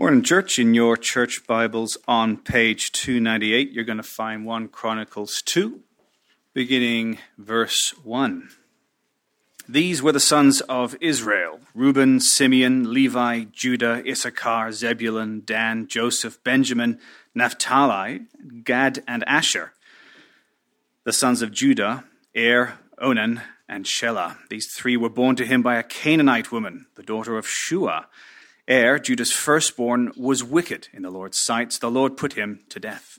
Morning, church. In your church Bibles on page 298, you're going to find 1 Chronicles 2, beginning verse 1. These were the sons of Israel Reuben, Simeon, Levi, Judah, Issachar, Zebulun, Dan, Joseph, Benjamin, Naphtali, Gad, and Asher. The sons of Judah, Er, Onan, and Shelah. These three were born to him by a Canaanite woman, the daughter of Shua. Er, Judah's firstborn, was wicked in the Lord's sight, the Lord put him to death.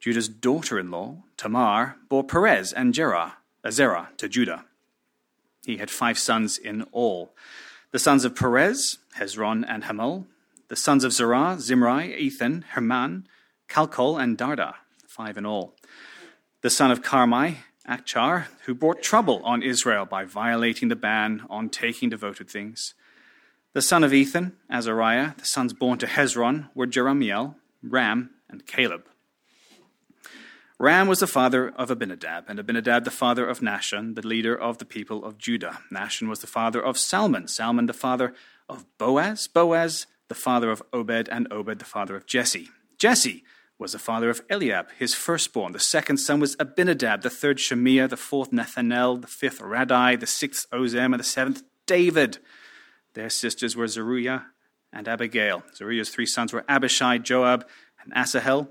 Judah's daughter in law, Tamar, bore Perez and Jerah, Zerah to Judah. He had five sons in all. The sons of Perez, Hezron and Hamul. The sons of Zerah, Zimri, Ethan, Heman, Calcol, and Darda, five in all. The son of Carmi, Achar, who brought trouble on Israel by violating the ban on taking devoted things. The son of Ethan, Azariah, the sons born to Hezron were Jerahmeel, Ram, and Caleb. Ram was the father of Abinadab, and Abinadab the father of Nahshon, the leader of the people of Judah. Nahshon was the father of Salmon, Salmon the father of Boaz, Boaz the father of Obed, and Obed the father of Jesse. Jesse was the father of Eliab, his firstborn. The second son was Abinadab, the third Shemiah, the fourth Nethanel, the fifth Raddai, the sixth Ozem, and the seventh David. Their sisters were Zeruiah and Abigail. Zeruiah's three sons were Abishai, Joab, and Asahel.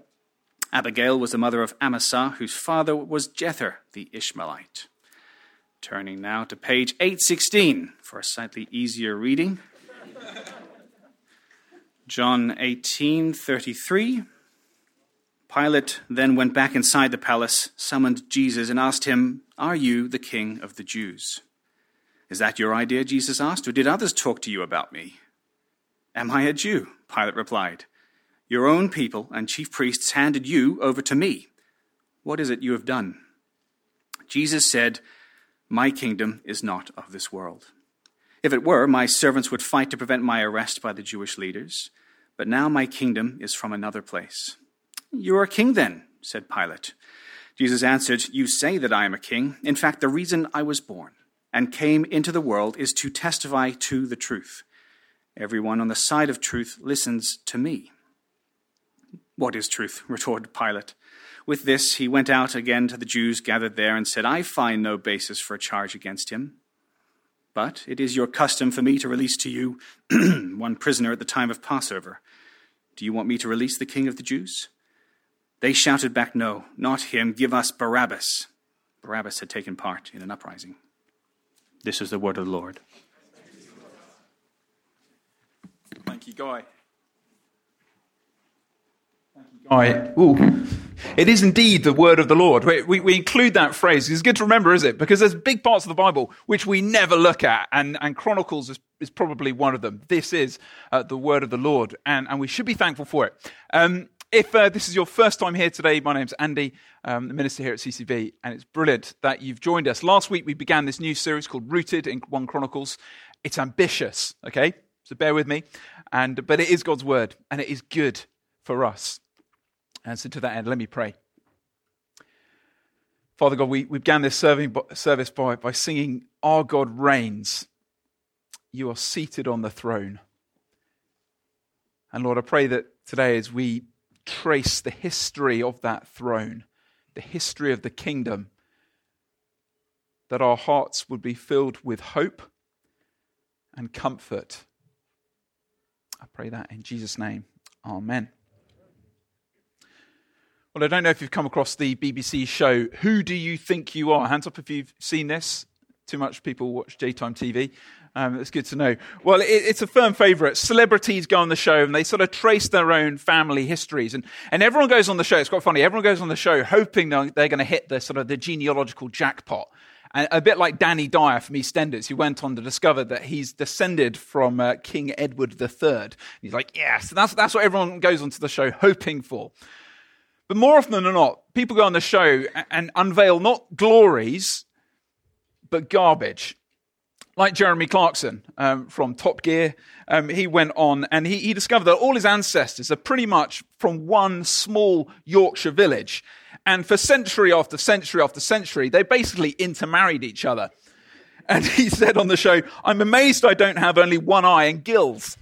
Abigail was the mother of Amasa, whose father was Jether the Ishmaelite. Turning now to page 816 for a slightly easier reading. John 18:33 Pilate then went back inside the palace, summoned Jesus and asked him, "Are you the king of the Jews?" "Is that your idea?" Jesus asked, "or did others talk to you about me?" "Am I a Jew?" Pilate replied. Your own people and chief priests handed you over to me. What is it you have done? Jesus said, My kingdom is not of this world. If it were, my servants would fight to prevent my arrest by the Jewish leaders. But now my kingdom is from another place. You are a king then, said Pilate. Jesus answered, You say that I am a king. In fact, the reason I was born and came into the world is to testify to the truth. Everyone on the side of truth listens to me. What is truth? retorted Pilate. With this, he went out again to the Jews gathered there and said, I find no basis for a charge against him. But it is your custom for me to release to you one prisoner at the time of Passover. Do you want me to release the king of the Jews? They shouted back, No, not him. Give us Barabbas. Barabbas had taken part in an uprising. This is the word of the Lord. Thank you, Guy. Thank you, Guy. Ooh. It is indeed the word of the Lord. We, we, we, include that phrase. It's good to remember, is it? Because there's big parts of the Bible which we never look at, and, and Chronicles is, is probably one of them. This is uh, the word of the Lord, and, and we should be thankful for it. Um, if uh, this is your first time here today, my name's Andy, um, the minister here at CCV, and it's brilliant that you've joined us. Last week we began this new series called Rooted in 1 Chronicles. It's ambitious, okay? So bear with me. And, but it is God's word, and it is good for us. And so, to that end, let me pray. Father God, we, we began this serving, service by, by singing, Our God reigns. You are seated on the throne. And Lord, I pray that today, as we trace the history of that throne, the history of the kingdom, that our hearts would be filled with hope and comfort. I pray that in Jesus' name. Amen. Well, I don't know if you've come across the BBC show, Who Do You Think You Are? Hands up if you've seen this. Too much people watch daytime TV. Um, it's good to know. Well, it, it's a firm favourite. Celebrities go on the show and they sort of trace their own family histories. And, and everyone goes on the show. It's quite funny. Everyone goes on the show hoping they're, they're going to hit the sort of the genealogical jackpot. And a bit like Danny Dyer from EastEnders, who went on to discover that he's descended from uh, King Edward III. He's like, yes, that's, that's what everyone goes onto the show hoping for. But more often than not, people go on the show and unveil not glories, but garbage. Like Jeremy Clarkson um, from Top Gear, um, he went on and he, he discovered that all his ancestors are pretty much from one small Yorkshire village. And for century after century after century, they basically intermarried each other. And he said on the show, I'm amazed I don't have only one eye and gills.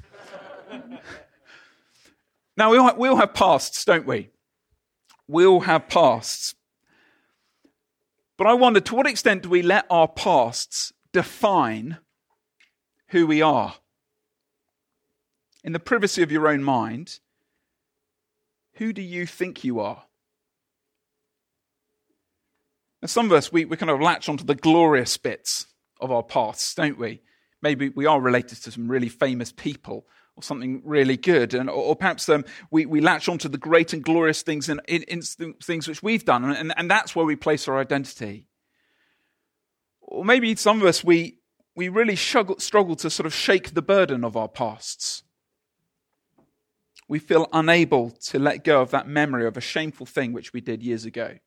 Now, we all, we all have pasts, don't we? We all have pasts. But I wonder to what extent do we let our pasts define who we are? In the privacy of your own mind, who do you think you are? And some of us, we, we kind of latch onto the glorious bits of our pasts, don't we? Maybe we are related to some really famous people or something really good. And, or, or perhaps um, we, we latch onto the great and glorious things in, in, in things which we've done, and, and that's where we place our identity. Or maybe some of us, we, we really struggle, struggle to sort of shake the burden of our pasts. We feel unable to let go of that memory of a shameful thing which we did years ago.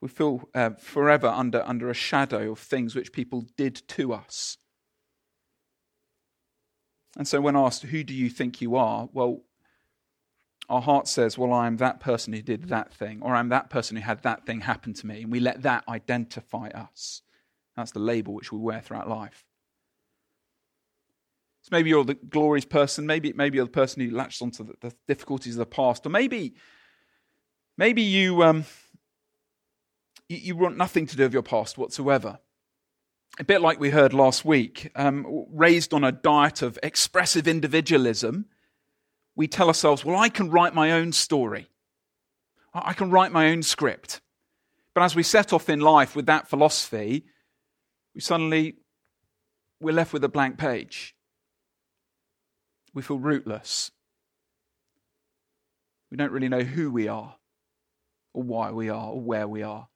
We feel uh, forever under, under a shadow of things which people did to us. And so, when asked, Who do you think you are? Well, our heart says, Well, I'm that person who did that thing, or I'm that person who had that thing happen to me. And we let that identify us. That's the label which we wear throughout life. So maybe you're the glorious person, maybe, maybe you're the person who latched onto the, the difficulties of the past, or maybe, maybe you, um, you, you want nothing to do with your past whatsoever a bit like we heard last week, um, raised on a diet of expressive individualism, we tell ourselves, well, I can write my own story. I can write my own script. But as we set off in life with that philosophy, we suddenly, we're left with a blank page. We feel rootless. We don't really know who we are, or why we are, or where we are.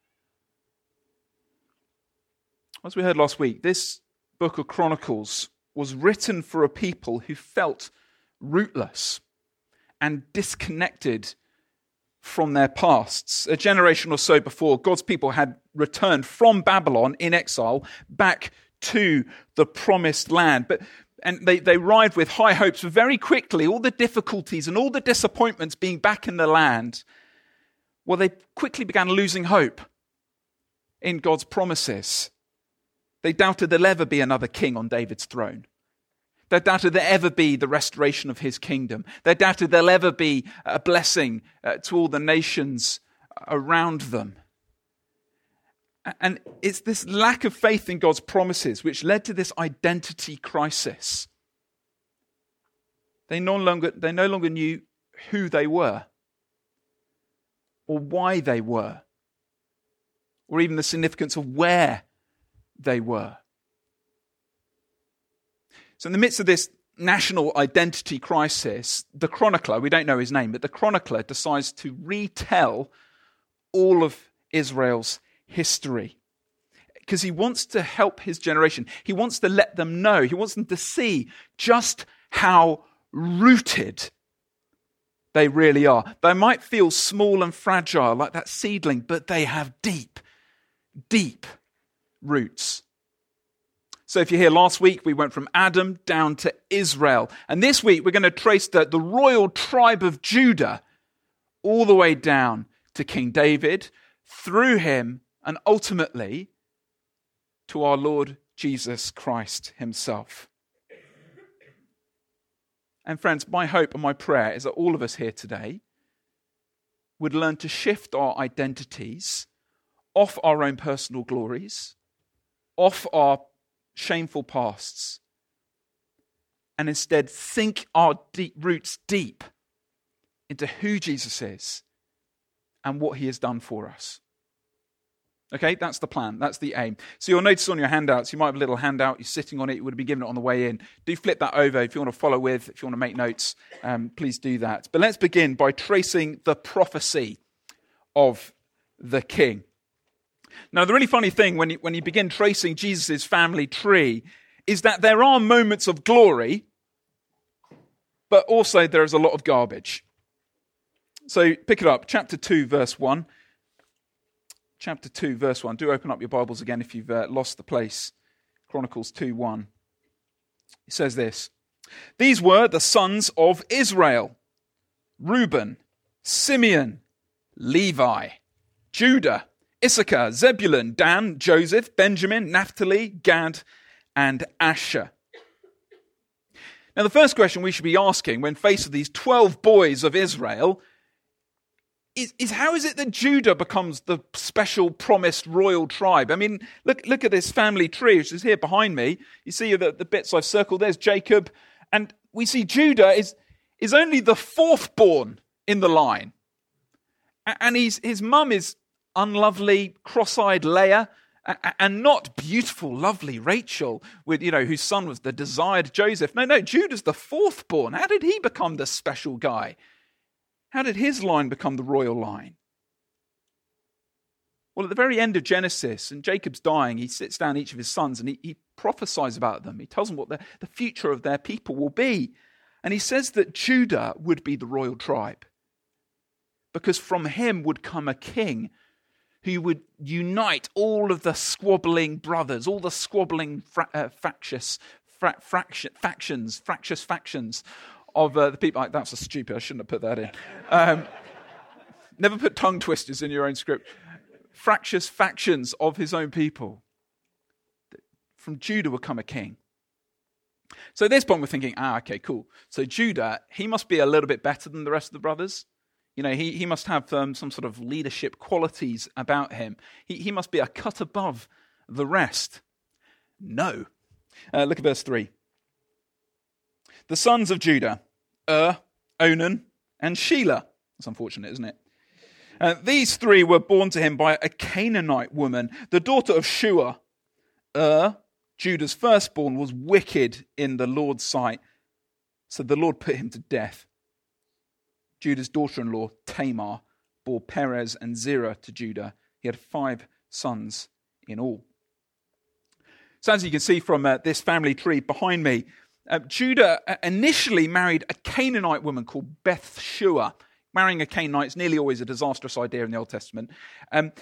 As we heard last week, this book of Chronicles was written for a people who felt rootless and disconnected from their pasts. A generation or so before, God's people had returned from Babylon in exile back to the promised land. But and they, they arrived with high hopes, but very quickly, all the difficulties and all the disappointments being back in the land, well, they quickly began losing hope in God's promises. They doubted there'll ever be another king on David's throne. They doubted there'll ever be the restoration of his kingdom. They doubted there'll ever be a blessing uh, to all the nations around them. And it's this lack of faith in God's promises which led to this identity crisis. They no longer, they no longer knew who they were, or why they were, or even the significance of where they were. So, in the midst of this national identity crisis, the chronicler, we don't know his name, but the chronicler decides to retell all of Israel's history because he wants to help his generation. He wants to let them know, he wants them to see just how rooted they really are. They might feel small and fragile like that seedling, but they have deep, deep roots. So, if you're here last week, we went from Adam down to Israel. And this week, we're going to trace the, the royal tribe of Judah all the way down to King David, through him, and ultimately to our Lord Jesus Christ himself. And, friends, my hope and my prayer is that all of us here today would learn to shift our identities off our own personal glories off our shameful pasts and instead sink our deep roots deep into who Jesus is and what he has done for us. Okay, that's the plan. That's the aim. So you'll notice on your handouts, you might have a little handout. You're sitting on it. You would have been given it on the way in. Do flip that over if you want to follow with. If you want to make notes, um, please do that. But let's begin by tracing the prophecy of the King. Now, the really funny thing when you, when you begin tracing Jesus' family tree is that there are moments of glory, but also there is a lot of garbage. So pick it up, chapter 2, verse 1. Chapter 2, verse 1. Do open up your Bibles again if you've uh, lost the place. Chronicles 2 1. It says this These were the sons of Israel Reuben, Simeon, Levi, Judah. Issachar, Zebulun, Dan, Joseph, Benjamin, Naphtali, Gad, and Asher. Now, the first question we should be asking when faced with these 12 boys of Israel is, is how is it that Judah becomes the special promised royal tribe? I mean, look, look at this family tree, which is here behind me. You see the, the bits I've circled. There's Jacob. And we see Judah is, is only the fourth born in the line. And he's, his mum is unlovely, cross eyed Leah and not beautiful, lovely Rachel, with you know whose son was the desired Joseph. No, no, Judah's the fourth born. How did he become the special guy? How did his line become the royal line? Well, at the very end of Genesis, and Jacob's dying, he sits down each of his sons and he, he prophesies about them. He tells them what the, the future of their people will be. And he says that Judah would be the royal tribe because from him would come a king who would unite all of the squabbling brothers, all the squabbling fra- uh, fra- fraction, factions, fractious factions of uh, the people. Like, that's a stupid, I shouldn't have put that in. Um, never put tongue twisters in your own script. Fractious factions of his own people. From Judah would come a king. So at this point, we're thinking, ah, okay, cool. So Judah, he must be a little bit better than the rest of the brothers. You know, he, he must have um, some sort of leadership qualities about him. He, he must be a cut above the rest. No. Uh, look at verse 3. The sons of Judah, Ur, Onan, and Shelah. That's unfortunate, isn't it? Uh, these three were born to him by a Canaanite woman, the daughter of Shua. Ur, Judah's firstborn, was wicked in the Lord's sight, so the Lord put him to death. Judah's daughter in law, Tamar, bore Perez and Zerah to Judah. He had five sons in all. So, as you can see from uh, this family tree behind me, uh, Judah uh, initially married a Canaanite woman called Bathshua. Marrying a Canaanite is nearly always a disastrous idea in the Old Testament. Um,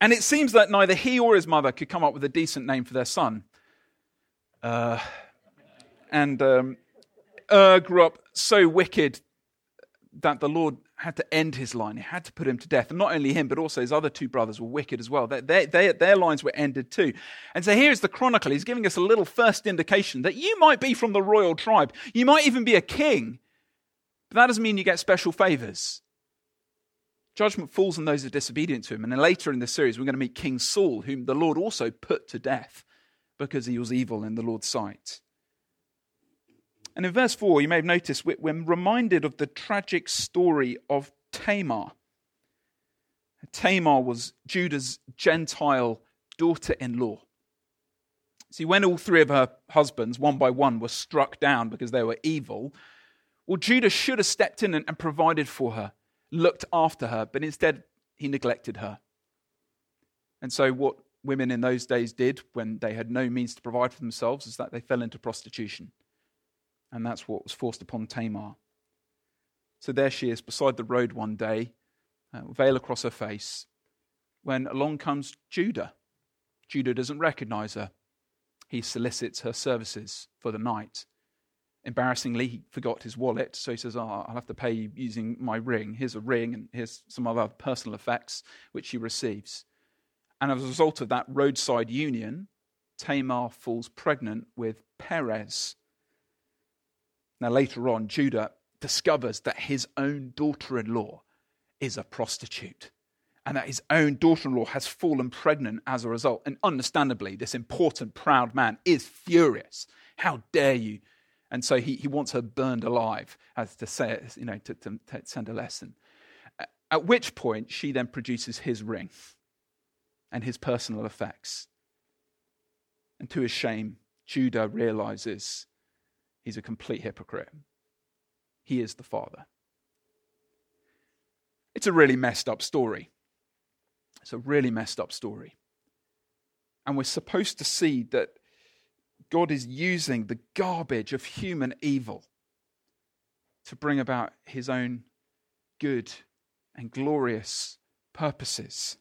and it seems that neither he or his mother could come up with a decent name for their son. Uh, and um, Ur grew up so wicked that the Lord had to end his line. He had to put him to death. And not only him, but also his other two brothers were wicked as well. They, they, their lines were ended too. And so here's the chronicle. He's giving us a little first indication that you might be from the royal tribe. You might even be a king. But that doesn't mean you get special favors. Judgment falls on those who are disobedient to him. And then later in this series, we're going to meet King Saul, whom the Lord also put to death because he was evil in the Lord's sight. And in verse 4, you may have noticed we're reminded of the tragic story of Tamar. Tamar was Judah's Gentile daughter in law. See, when all three of her husbands, one by one, were struck down because they were evil, well, Judah should have stepped in and, and provided for her, looked after her, but instead he neglected her. And so, what women in those days did when they had no means to provide for themselves is that they fell into prostitution. And that's what was forced upon Tamar. So there she is beside the road one day, uh, veil across her face, when along comes Judah. Judah doesn't recognize her. He solicits her services for the night. Embarrassingly, he forgot his wallet, so he says, oh, I'll have to pay you using my ring. Here's a ring, and here's some other personal effects, which he receives. And as a result of that roadside union, Tamar falls pregnant with Perez, now, later on, Judah discovers that his own daughter in law is a prostitute and that his own daughter in law has fallen pregnant as a result. And understandably, this important, proud man is furious. How dare you? And so he, he wants her burned alive, as to say, you know, to, to, to send a lesson. At which point, she then produces his ring and his personal effects. And to his shame, Judah realizes He's a complete hypocrite. He is the Father. It's a really messed up story. It's a really messed up story. And we're supposed to see that God is using the garbage of human evil to bring about his own good and glorious purposes.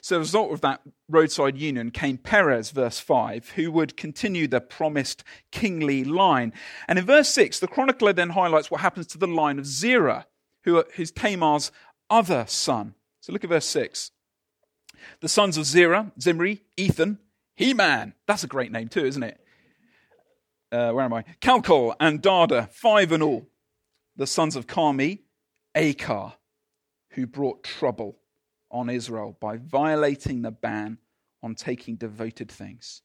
So, as a result of that roadside union came Perez, verse 5, who would continue the promised kingly line. And in verse 6, the chronicler then highlights what happens to the line of Zerah, who is Tamar's other son. So, look at verse 6. The sons of Zerah, Zimri, Ethan, He Man. That's a great name, too, isn't it? uh, where am I? Calcol and Darda, five in all. The sons of Carmi, Achar, who brought trouble on Israel by violating the ban on taking devoted things.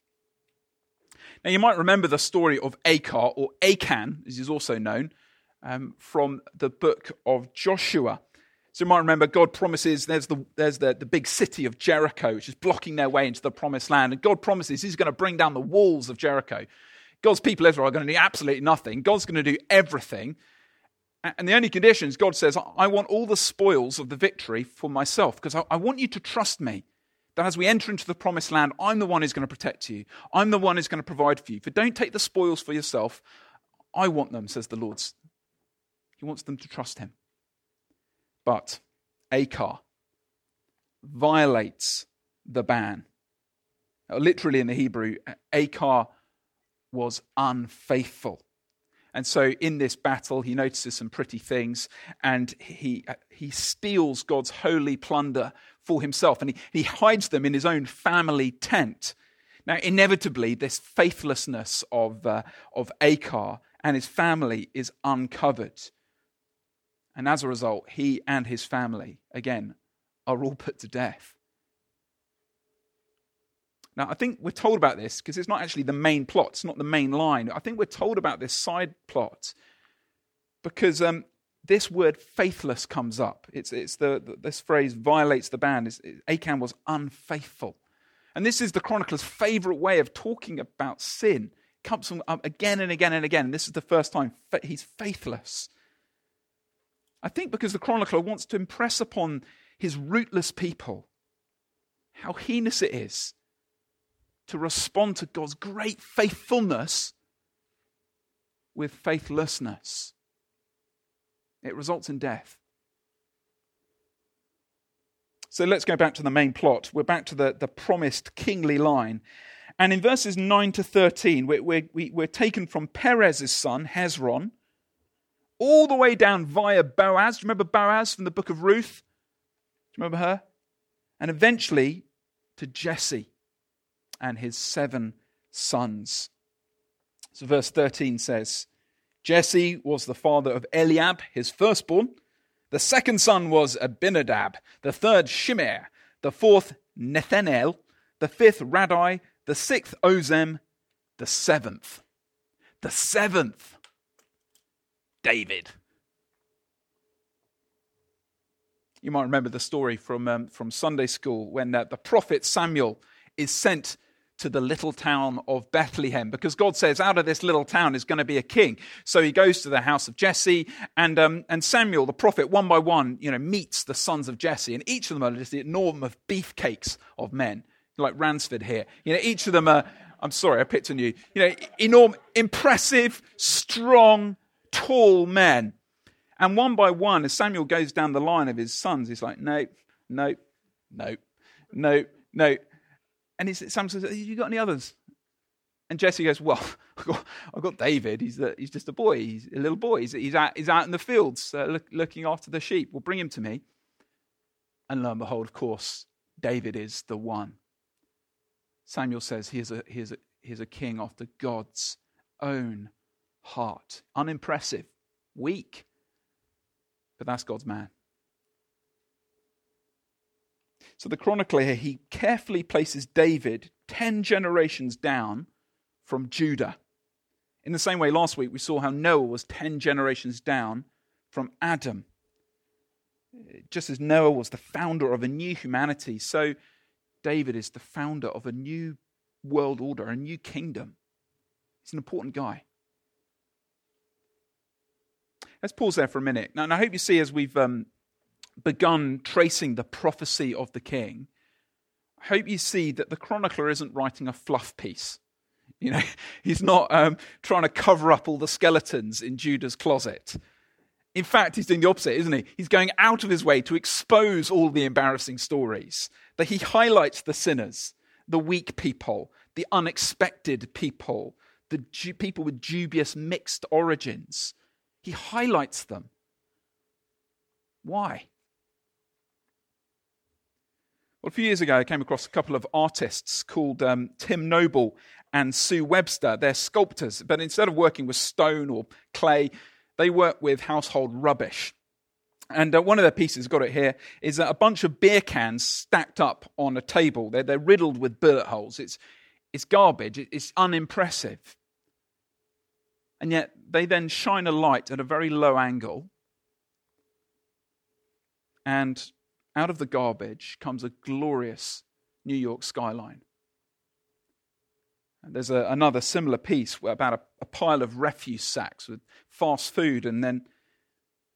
Now, you might remember the story of Achar, or Achan, as he's also known, um, from the book of Joshua. So you might remember God promises there's, the, there's the, the big city of Jericho, which is blocking their way into the promised land. And God promises he's going to bring down the walls of Jericho. God's people, Israel, are going to do absolutely nothing. God's going to do everything. And the only condition is God says, I want all the spoils of the victory for myself because I, want you to trust me that as we enter into the promised land, I'm the one who's going to protect you. I'm the one who's going to provide for you. But don't take the spoils for yourself. I want them, says the Lord. He wants them to trust him. But Achar violates the ban. literally in the Hebrew, Achar was unfaithful. And so in this battle, he notices some pretty things and he, he steals God's holy plunder for himself and he, he hides them in his own family tent. Now, inevitably, this faithlessness of, uh, of Achar and his family is uncovered. And as a result, he and his family, again, are all put to death. Now, I think we're told about this because it's not actually the main plot, it's not the main line. I think we're told about this side plot because um, this word faithless comes up. It's, it's the, the this phrase violates the ban. It's, it, Achan was unfaithful. And this is the chronicler's favorite way of talking about sin. It comes from, um, again and again and again. This is the first time he's faithless. I think because the chronicler wants to impress upon his rootless people how heinous it is to respond to God's great faithfulness with faithlessness. It results in death. So let's go back to the main plot. We're back to the, the promised kingly line. And in verses 9 to 13, we're, we're, we're taken from Perez's son, Hezron, all the way down via Boaz. Do you remember Boaz from the book of Ruth? Do you remember her? And eventually to Jesse and his seven sons. So, verse 13 says Jesse was the father of Eliab, his firstborn. The second son was Abinadab. The third, Shimei. The fourth, Nethanel. The fifth, Raddai. The sixth, Ozem. The seventh. The seventh David. You might remember the story from, um, from Sunday school when uh, the prophet Samuel is sent to the little town of Bethlehem because God says, out of this little town is going to be a king. So he goes to the house of Jesse, and, um, and Samuel, the prophet, one by one, you know, meets the sons of Jesse, and each of them are just the enormous beefcakes of men, like Ransford here. You know, each of them are, I'm sorry, I picked on you, you know, enormous, impressive, strong, tall men. And one by one, as Samuel goes down the line of his sons, he's like, nope, nope, nope, nope, no. And he's, Samuel says, you got any others? And Jesse goes, Well, I've got, David. He's, the, he's just a boy. He's a little boy. He's, he's, out, he's out in the fields uh, look, looking after the sheep. Well, bring him to me. And lo and behold, of course, David is the one. Samuel says he is a, a, a king after God's own heart. Unimpressive, weak, but that's God's man. So the chronicler here, he carefully places David 10 generations down from Judah. In the same way, last week we saw how Noah was 10 generations down from Adam. Just as Noah was the founder of a new humanity, so David is the founder of a new world order, a new kingdom. He's an important guy. Let's pause there for a minute. Now, and I hope you see as we've um, begun tracing the prophecy of the king, I hope you see that the chronicler isn't writing a fluff piece. You know, he's not um, trying to cover up all the skeletons in Judah's closet. In fact, he's doing the opposite, isn't he? He's going out of his way to expose all the embarrassing stories. That he highlights the sinners, the weak people, the unexpected people, the du- people with dubious mixed origins, he highlights them. Why? Well, a few years ago, I came across a couple of artists called um, Tim Noble and Sue Webster. They're sculptors, but instead of working with stone or clay, they work with household rubbish. And uh, one of their pieces, got it here, is a bunch of beer cans stacked up on a table. They're, they're riddled with bullet holes. It's, it's garbage, it's unimpressive. And yet they then shine a light at a very low angle. And out of the garbage comes a glorious New York skyline. And there's a, another similar piece about a, a pile of refuse sacks with fast food, and then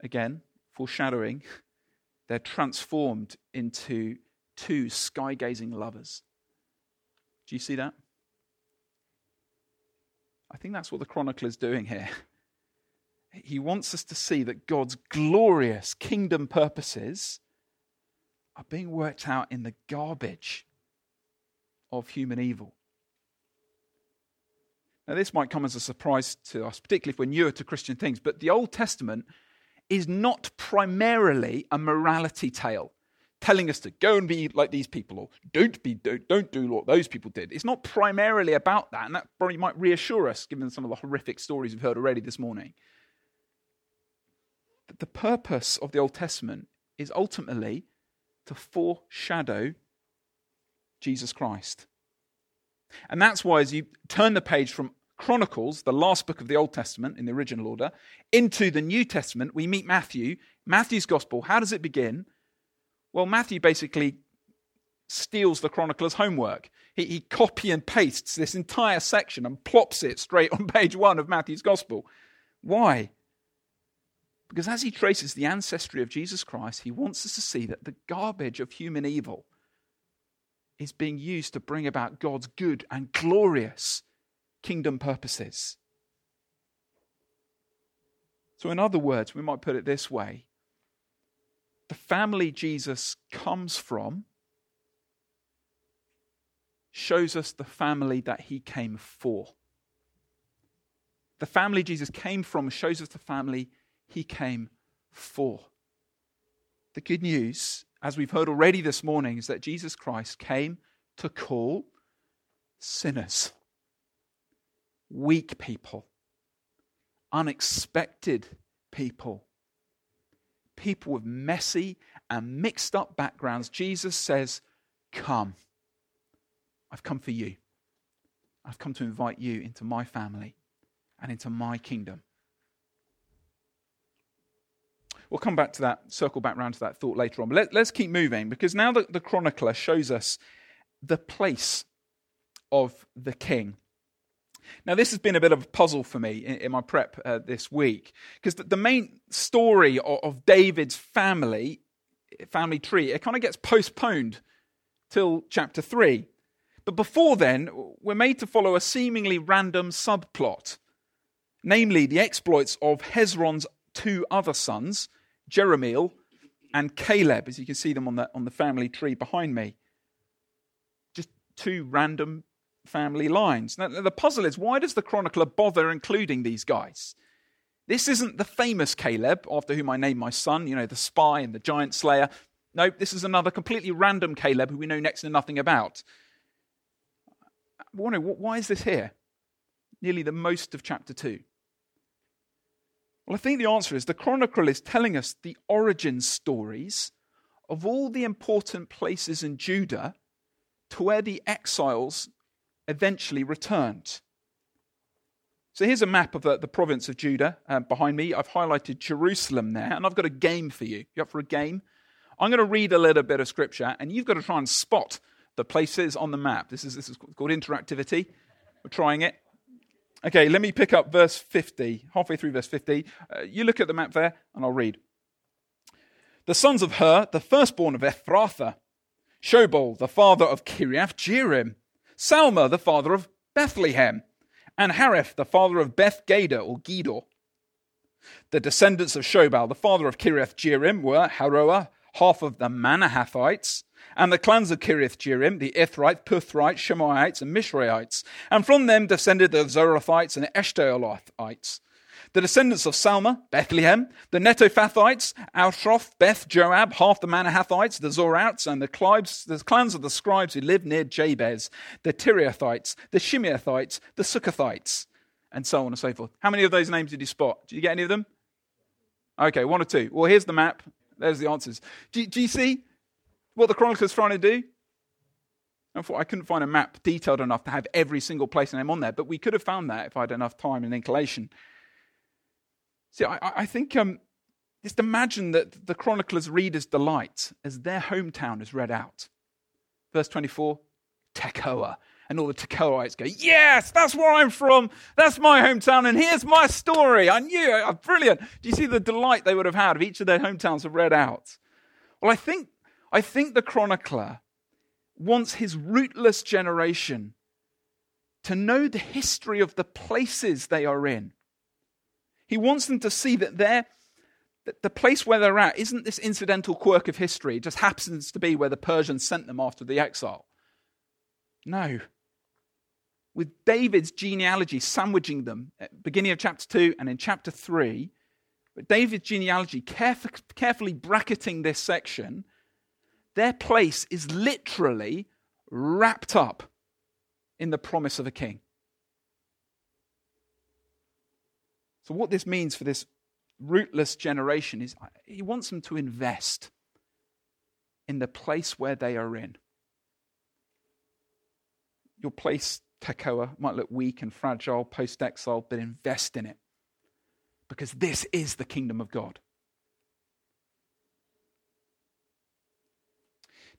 again, foreshadowing, they're transformed into two sky gazing lovers. Do you see that? I think that's what the chronicler is doing here. He wants us to see that God's glorious kingdom purposes are being worked out in the garbage of human evil. Now, this might come as a surprise to us, particularly if we're newer to Christian things, but the Old Testament is not primarily a morality tale telling us to go and be like these people or don't be don't, don't do what those people did it's not primarily about that and that probably might reassure us given some of the horrific stories we've heard already this morning but the purpose of the old testament is ultimately to foreshadow jesus christ and that's why as you turn the page from Chronicles, the last book of the Old Testament in the original order, into the New Testament, we meet Matthew. Matthew's gospel, how does it begin? Well, Matthew basically steals the chronicler's homework. He, he copy and pastes this entire section and plops it straight on page one of Matthew's gospel. Why? Because as he traces the ancestry of Jesus Christ, he wants us to see that the garbage of human evil is being used to bring about God's good and glorious kingdom purposes. So, in other words, we might put it this way the family Jesus comes from shows us the family that he came for. The family Jesus came from shows us the family he came for. The good news, as we've heard already this morning, is that Jesus Christ came to call sinners weak people, unexpected people, people with messy and mixed up backgrounds. Jesus says, Come. I've come for you. I've come to invite you into my family and into my kingdom. We'll come back to that, circle back around to that thought later on. But let, us keep moving because now the, the chronicler shows us the place of the king. Now, this has been a bit of a puzzle for me in, in my prep uh, this week because the, the, main story of, of, David's family, family tree, it kind of gets postponed till chapter 3. But before then, we're made to follow a seemingly random subplot, namely the exploits of Hezron's two other sons, Jerahmeel and Caleb, as you can see them on the, on the family tree behind me. Just two random family lines. Now, the puzzle is why does the chronicler bother including these guys? This isn't the famous Caleb, after whom I named my son, you know, the spy and the giant slayer. No, this is another completely random Caleb who we know next to nothing about. Wondering, why is this here? Nearly the most of chapter 2. Well, I think the answer is the chronicle is telling us the origin stories of all the important places in Judah to where the exiles eventually returned. So here's a map of the, the province of Judah uh, behind me. I've highlighted Jerusalem there, and I've got a game for you. You up for a game? I'm going to read a little bit of scripture, and you've got to try and spot the places on the map. This is, this is called interactivity. We're trying it. Okay, let me pick up verse 50, halfway through verse 50. Uh, you look at the map there, and I'll read. The sons of Hur, the firstborn of Ephrathah, Shobal, the father of Kiriath Jearim, Salma, the father of Bethlehem, and Hareph, the father of Beth Gader or Gedor. The descendants of Shobal, the father of Kiriath Jearim, were Haroah, half of the Manahathites, and the clans of Kiriath Jearim, the Ithrites, Puthrites, Shemaites, and Mishraites. And from them descended the Zorathites and the Eshtaolites. The descendants of Salma, Bethlehem. The Netophathites, Altroth, Beth, Joab, half the Manahathites, the Zorats, and the, clibes, the clans of the scribes who lived near Jabez. The Tiriathites, the Shimeathites, the Sukkothites, and so on and so forth. How many of those names did you spot? Did you get any of them? Okay, one or two. Well, here's the map. There's the answers. Do, do you see what the chronicler's trying to do? I thought I couldn't find a map detailed enough to have every single place name on there, but we could have found that if I had enough time and inclination. See, I, I think um, just imagine that the chronicler's readers' delight as their hometown is read out. Verse 24, Tekoa. And all the Tekoites go, Yes, that's where I'm from. That's my hometown. And here's my story. I knew it. Oh, brilliant. Do you see the delight they would have had if each of their hometowns have read out? Well, I think, I think the chronicler wants his rootless generation to know the history of the places they are in. He wants them to see that they're, that the place where they're at isn't this incidental quirk of history. It just happens to be where the Persians sent them after the exile. No. With David's genealogy sandwiching them at beginning of chapter 2 and in chapter 3, but David's genealogy caref- carefully bracketing this section their place is literally wrapped up in the promise of a king. So, what this means for this rootless generation is uh, he wants them to invest in the place where they are in. Your place, Tekoa, might look weak and fragile post exile, but invest in it because this is the kingdom of God.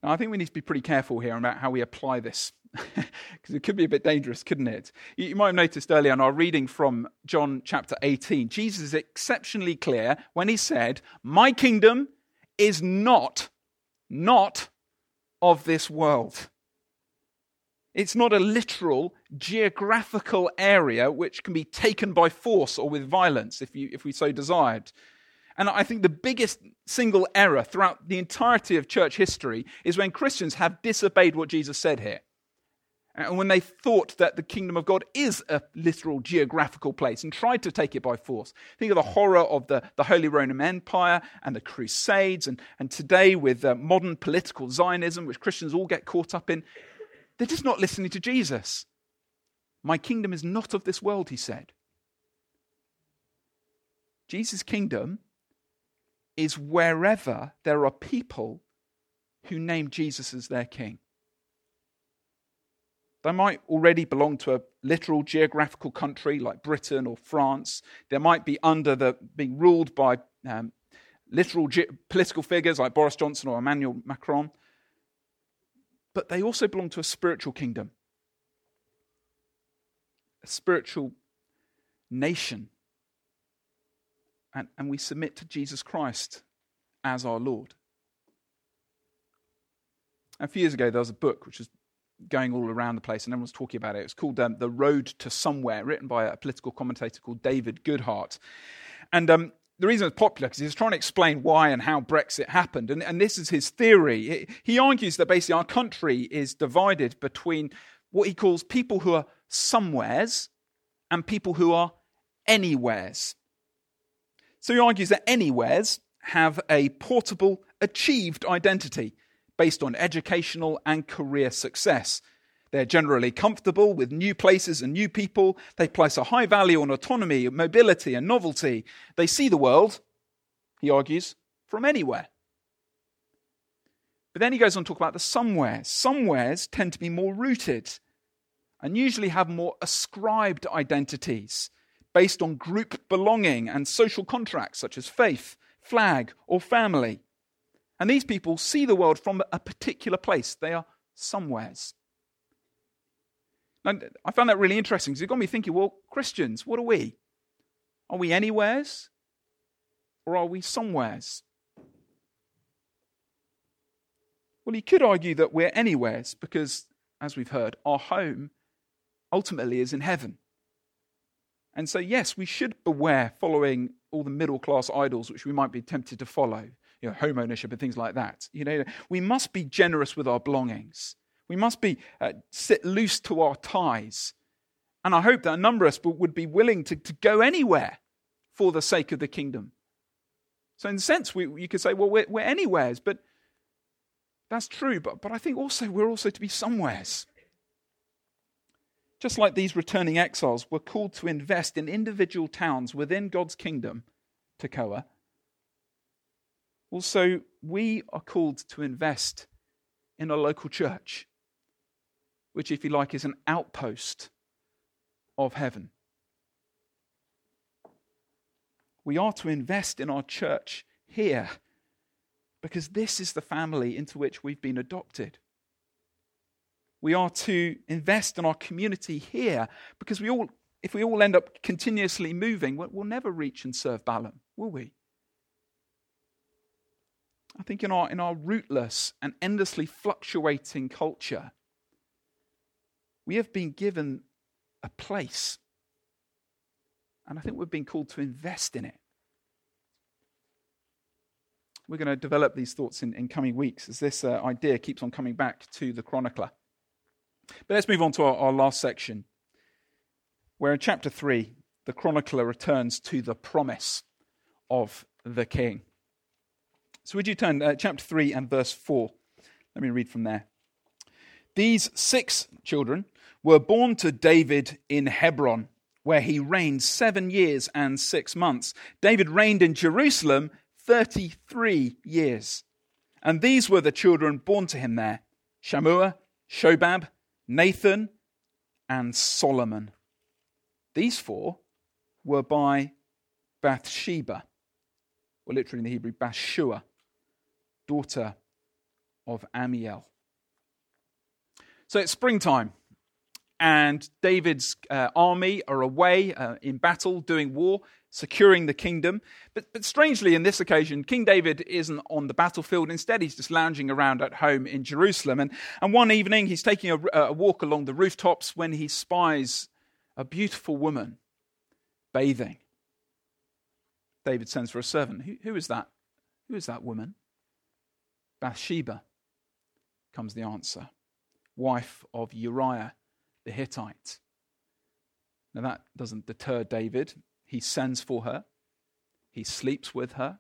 Now, I think we need to be pretty careful here about how we apply this, because it could be a bit dangerous, couldn't it? You might have noticed earlier in our reading from John chapter 18, Jesus is exceptionally clear when he said, My kingdom is not, not of this world. It's not a literal geographical area which can be taken by force or with violence if, you, if we so desired. And I think the biggest single error throughout the entirety of church history is when Christians have disobeyed what Jesus said here. And when they thought that the kingdom of God is a literal geographical place and tried to take it by force. Think of the horror of the, the Holy Roman Empire and the Crusades, and, and today with uh, modern political Zionism, which Christians all get caught up in. They're just not listening to Jesus. My kingdom is not of this world, he said. Jesus' kingdom is wherever there are people who name Jesus as their king. They might already belong to a literal geographical country like Britain or France. They might be under the being ruled by um, literal ge- political figures like Boris Johnson or Emmanuel Macron. But they also belong to a spiritual kingdom, a spiritual nation and, and we submit to Jesus Christ as our Lord. A few years ago, there was a book which was going all around the place, and everyone was talking about it. It was called um, The Road to Somewhere, written by a political commentator called David Goodhart. And um, the reason it's popular because he's trying to explain why and how Brexit happened. And, and this is his theory. He argues that basically our country is divided between what he calls people who are somewheres and people who are anywheres. So he argues that anywheres have a portable, achieved identity based on educational and career success. They're generally comfortable with new places and new people. They place a high value on autonomy, mobility, and novelty. They see the world, he argues, from anywhere. But then he goes on to talk about the somewheres. Somewheres tend to be more rooted and usually have more ascribed identities based on group belonging and social contracts such as faith, flag, or family. And these people see the world from a particular place. They are somewheres. Now, I found that really interesting because it got me thinking well, Christians, what are we? Are we anywheres or are we somewheres? Well, you could argue that we're anywheres because, as we've heard, our home ultimately is in heaven. And so, yes, we should beware following all the middle class idols which we might be tempted to follow, you know, home ownership and things like that. You know, we must be generous with our belongings. We must be uh, sit loose to our ties. And I hope that a number of us would be willing to, to go anywhere for the sake of the kingdom. So, in a sense, we, you could say, well, we're, we're anywheres, but that's true. But, but I think also we're also to be somewheres. Just like these returning exiles were called to invest in individual towns within God's kingdom, Tekoa, also we are called to invest in a local church, which, if you like, is an outpost of heaven. We are to invest in our church here because this is the family into which we've been adopted. We are to invest in our community here because we all, if we all end up continuously moving, we'll never reach and serve Balham, will we? I think in our, in our rootless and endlessly fluctuating culture, we have been given a place. And I think we've been called to invest in it. We're going to develop these thoughts in, in coming weeks as this uh, idea keeps on coming back to the chronicler. But let's move on to our, our last section, where in chapter 3, the chronicler returns to the promise of the king. So, would you turn uh, chapter 3 and verse 4? Let me read from there. These six children were born to David in Hebron, where he reigned seven years and six months. David reigned in Jerusalem 33 years. And these were the children born to him there Shammua, Shobab, Nathan, and Solomon. These four were by Bathsheba, or literally in the Hebrew, Bathshua, daughter of Ammiel. So it's springtime, and David's uh, army are away uh, in battle, doing war, securing the kingdom. But, but strangely, in this occasion, King David isn't on the battlefield. Instead, he's just lounging around at home in Jerusalem. And, and one evening, he's taking a, a walk along the rooftops when he spies a beautiful woman bathing. David sends for a servant. Who, who is that? Who is that woman? Bathsheba, comes the answer, wife of Uriah the Hittite. Now, that doesn't deter David. He sends for her, he sleeps with her.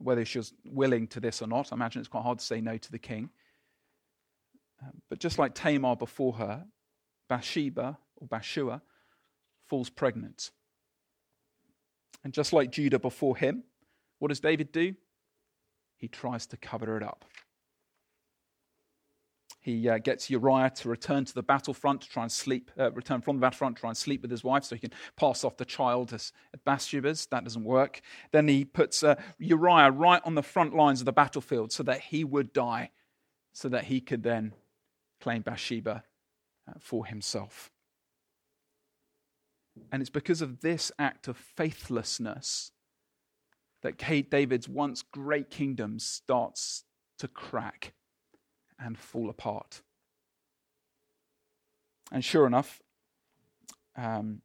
Whether she's willing to this or not, I imagine it's quite hard to say no to the king. Um, but just like Tamar before her, Bathsheba or Bathshua falls pregnant. And just like Judah before him, what does David do? he tries to cover it up. He uh, gets Uriah to return to the battlefront to try and sleep, uh, return from the battlefront, to try and sleep with his wife so he can pass off the child as Bathsheba's. That doesn't work. Then he puts uh, Uriah right on the front lines of the battlefield so that he would die, so that he could then claim Bathsheba uh, for himself. And it's because of this act of faithlessness that David's once great kingdom starts to crack and fall apart. And sure enough, um,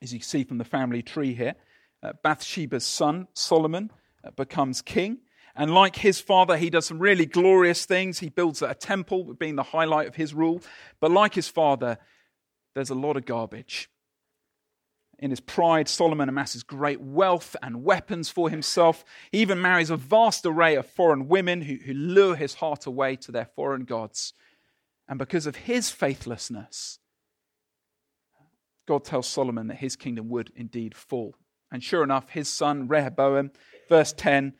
as you see from the family tree here, uh, Bathsheba's son, Solomon, uh, becomes king. And like his father, he does some really glorious things. He builds a temple, being the highlight of his rule. But like his father, there's a lot of garbage. In his pride, Solomon amasses great wealth and weapons for himself. He even marries a vast array of foreign women who, who lure his heart away to their foreign gods. And because of his faithlessness, God tells Solomon that his kingdom would indeed fall. And sure enough, his son Rehoboam, verse 10,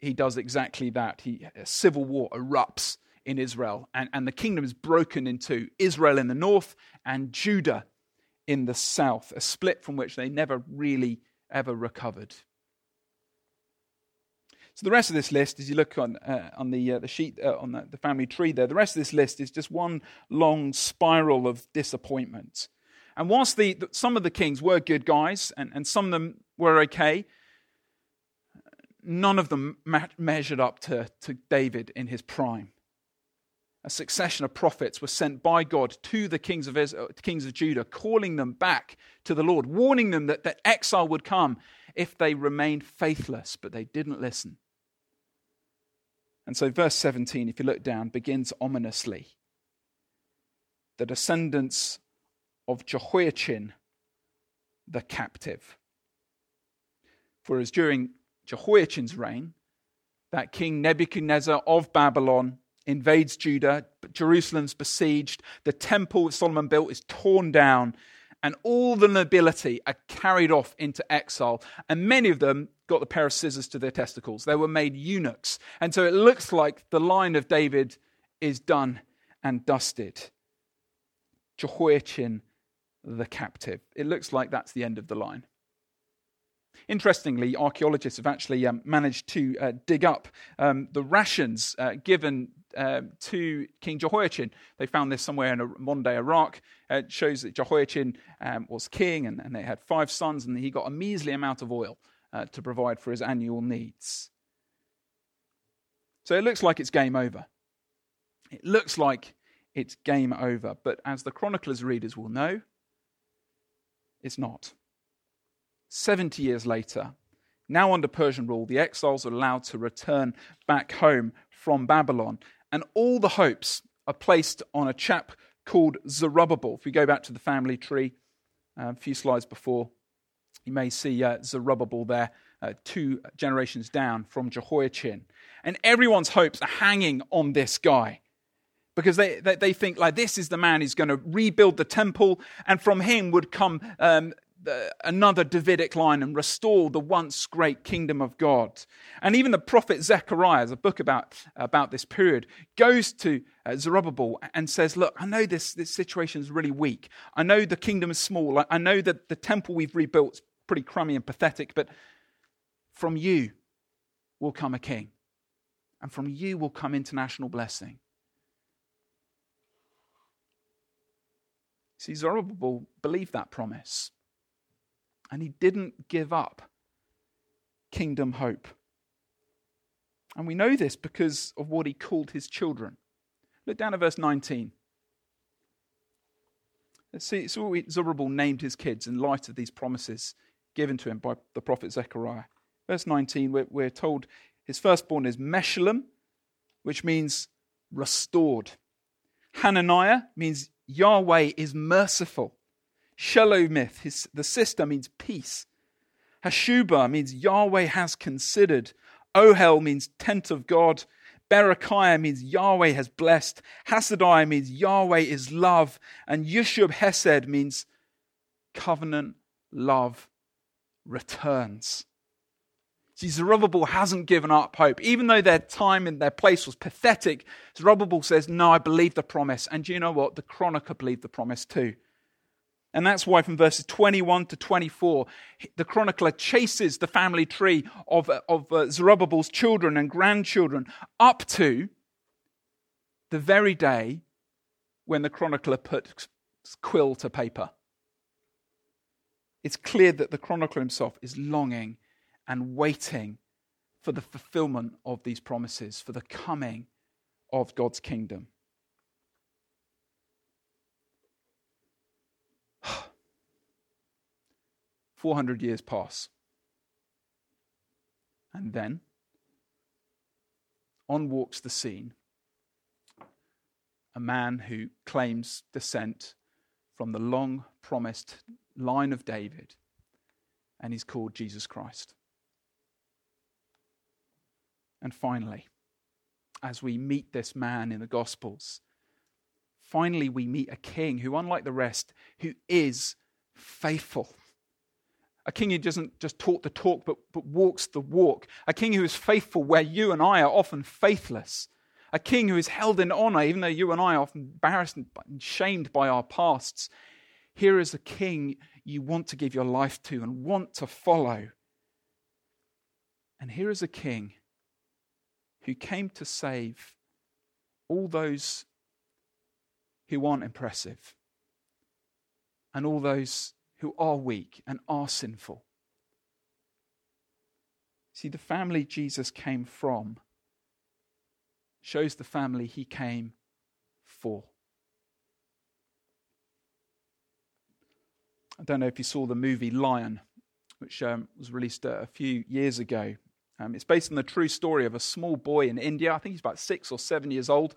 he does exactly that. He, a civil war erupts in Israel, and, and the kingdom is broken into Israel in the north and Judah in the south, a split from which they never really ever recovered. So the rest of this list, as you look on uh, on the uh, the sheet uh, on the, the, family tree there, the rest of this list is just one long spiral of disappointment. And whilst the, the some of the kings were good guys and, and some of them were okay, none of them ma- measured up to, to David in his prime a succession of prophets were sent by God to the kings of, Israel, kings of Judah, calling them back to the Lord, warning them that, that exile would come if they remained faithless, but they didn't listen. And so, verse 17, if you look down, begins ominously. The descendants of Jehoiachin, the captive. For as during Jehoiachin's reign, that King Nebuchadnezzar of Babylon invades Judah, Jerusalem's besieged, the temple Solomon built is torn down, and all the nobility are carried off into exile. And many of them got the pair of scissors to their testicles. They were made eunuchs. And so it looks like the line of David is done and dusted. Jehoiachin the captive. It looks like that's the end of the line. Interestingly, archaeologists have actually um, managed to uh, dig up um, the rations uh, given uh, to King Jehoiachin. They found this somewhere in modern day Iraq. it shows that Jehoiachin um, was king and, and, they had five sons, and he got a measly amount of oil uh, to provide for his annual needs. So it looks like it's game over. It looks like it's game over. But as the chronicler's readers will know, it's not. 70 years later, now under Persian rule, the exiles are allowed to return back home from Babylon, and all the hopes are placed on a chap called Zerubbabel. If we go back to the family tree, uh, a few slides before, you may see uh, Zerubbabel there, uh, two generations down from Jehoiachin. And everyone's hopes are hanging on this guy because they, they, they, think like this is the man who's going to rebuild the temple, and from him would come um, another Davidic line and restore the once great kingdom of God. And even the prophet Zechariah, a book about, about this period, goes to uh, Zerubbabel and says, Look, I know this, this situation is really weak. I know the kingdom is small. I know that the temple we've rebuilt is pretty crummy and pathetic, but from you will come a king, and from you will come international blessing. See, Zerubbabel believed that promise. And he didn't give up kingdom hope. And we know this because of what he called his children. Look down at verse 19. Let's see, it's what Zerubbabel named his kids in light of these promises given to him by the prophet Zechariah. Verse 19, we're, we're told his firstborn is Meshullam, which means restored. Hananiah means Yahweh is merciful. Shelomith, his, the sister, means peace. Hashubah means Yahweh has considered. Ohel means tent of God. Berechiah means Yahweh has blessed. Hasadiah means Yahweh is love. And Yeshub Hesed means covenant love returns. See, Zerubbabel hasn't given up hope. Even though their time and their place was pathetic, Zerubbabel says, No, I believe the promise. And do you know what? The chronicler believed the promise too. And that's why from verses 21 to 24, the chronicler chases the family tree of, of uh, Zerubbabel's children and grandchildren up to the very day when the chronicler puts quill to paper. It's clear that the chronicler himself is longing and waiting for the fulfillment of these promises, for the coming of God's kingdom. 400 years pass. And then on walks the scene a man who claims descent from the long promised line of David, and he's called Jesus Christ. And finally, as we meet this man in the Gospels, finally we meet a king who, unlike the rest, who is faithful. A king who doesn't just talk the talk, but, but walks the walk. A king who is faithful where you and I are often faithless. A king who is held in honor, even though you and I are often embarrassed and shamed by our pasts. Here is a king you want to give your life to and want to follow. And here is a king who came to save all those who aren't impressive and all those who are weak and are sinful. See, the family Jesus came from shows the family he came for. I don't know if you saw the movie Lion, which um, was released uh, a few years ago. Um, it's based on the true story of a small boy in India. I think he's about six or seven years old.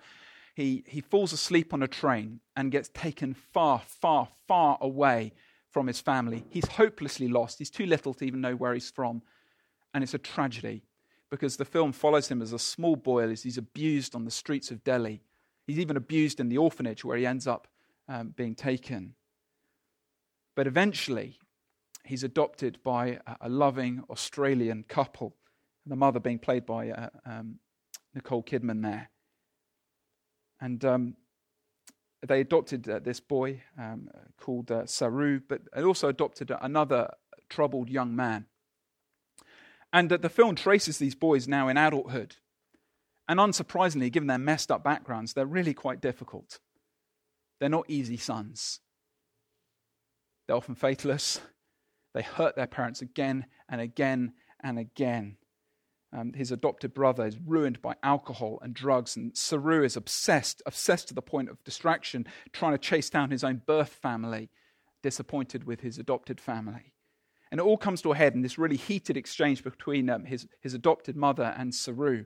He, he falls asleep on a train and gets taken far, far, far away from his family. He's hopelessly lost. He's too little to even know where he's from. And it's a tragedy because the film follows him as a small boy as he's abused on the streets of Delhi. He's even abused in the orphanage where he ends up um, being taken. But eventually, he's adopted by a, loving Australian couple, the mother being played by uh, um, Nicole Kidman there. And um, they adopted uh, this boy um, called uh, Saroo, but they also adopted another troubled young man. And uh, the film traces these boys now in adulthood. And unsurprisingly, given their messed up backgrounds, they're really quite difficult. They're not easy sons. They're often faithless. They hurt their parents again and again and again. Um, his adopted brother is ruined by alcohol and drugs, and Saroo is obsessed, obsessed to the point of distraction, trying to chase down his own birth family, disappointed with his adopted family. And it all comes to a head in this really heated exchange between um, his, his adopted mother and Saroo.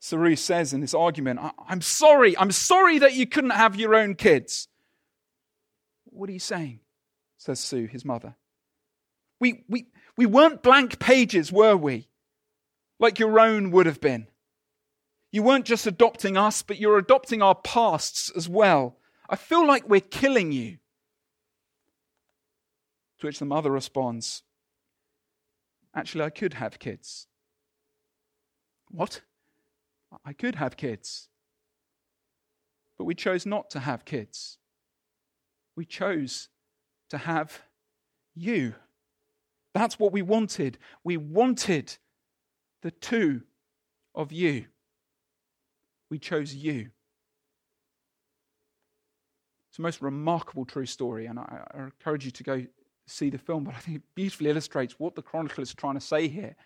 Saroo says in this argument, I'm sorry, I'm sorry that you couldn't have your own kids. What are you saying? says Sue, his mother. We, we, we weren't blank pages, were we? Like your own would have been. You weren't just adopting us, but you're adopting our pasts as well. I feel like we're killing you. To which the mother responds, Actually, I could have kids. What? I could have kids. But we chose not to have kids. We chose to have you. That's what we wanted. We wanted the two of you. We chose you. It's a most remarkable true story, and I, I encourage you to go see the film, but I think it beautifully illustrates what the chronicler is trying to say here.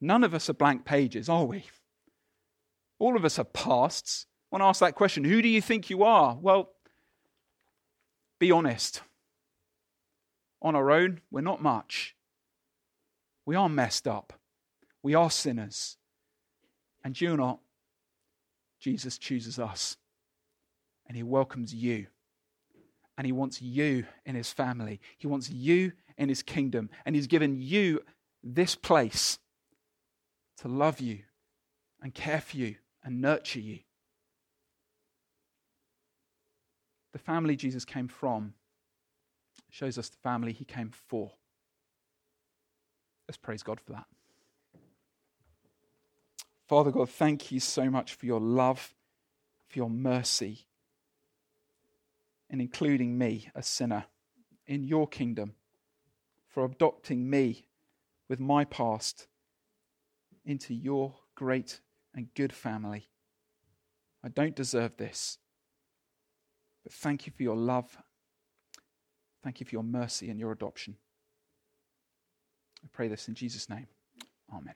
None of us are blank pages, are we? All of us are pasts. To ask that question who do you think you are? Well, be honest. On our own, we're not much. We are messed up. We are sinners. And you not, Jesus chooses us. And he welcomes you and He wants you in His family. He wants you in His kingdom. And He's given you this place to love you and care for you and nurture you. The family Jesus came from shows us the family He came for. Let's praise God for that. Father God, thank you so much for your love, for your mercy and including me, a sinner, in your kingdom, for adopting me with my past into your great and good family. I don't deserve this, but thank you for your love. Thank you for your mercy and your adoption. I pray this in Jesus' name. Amen.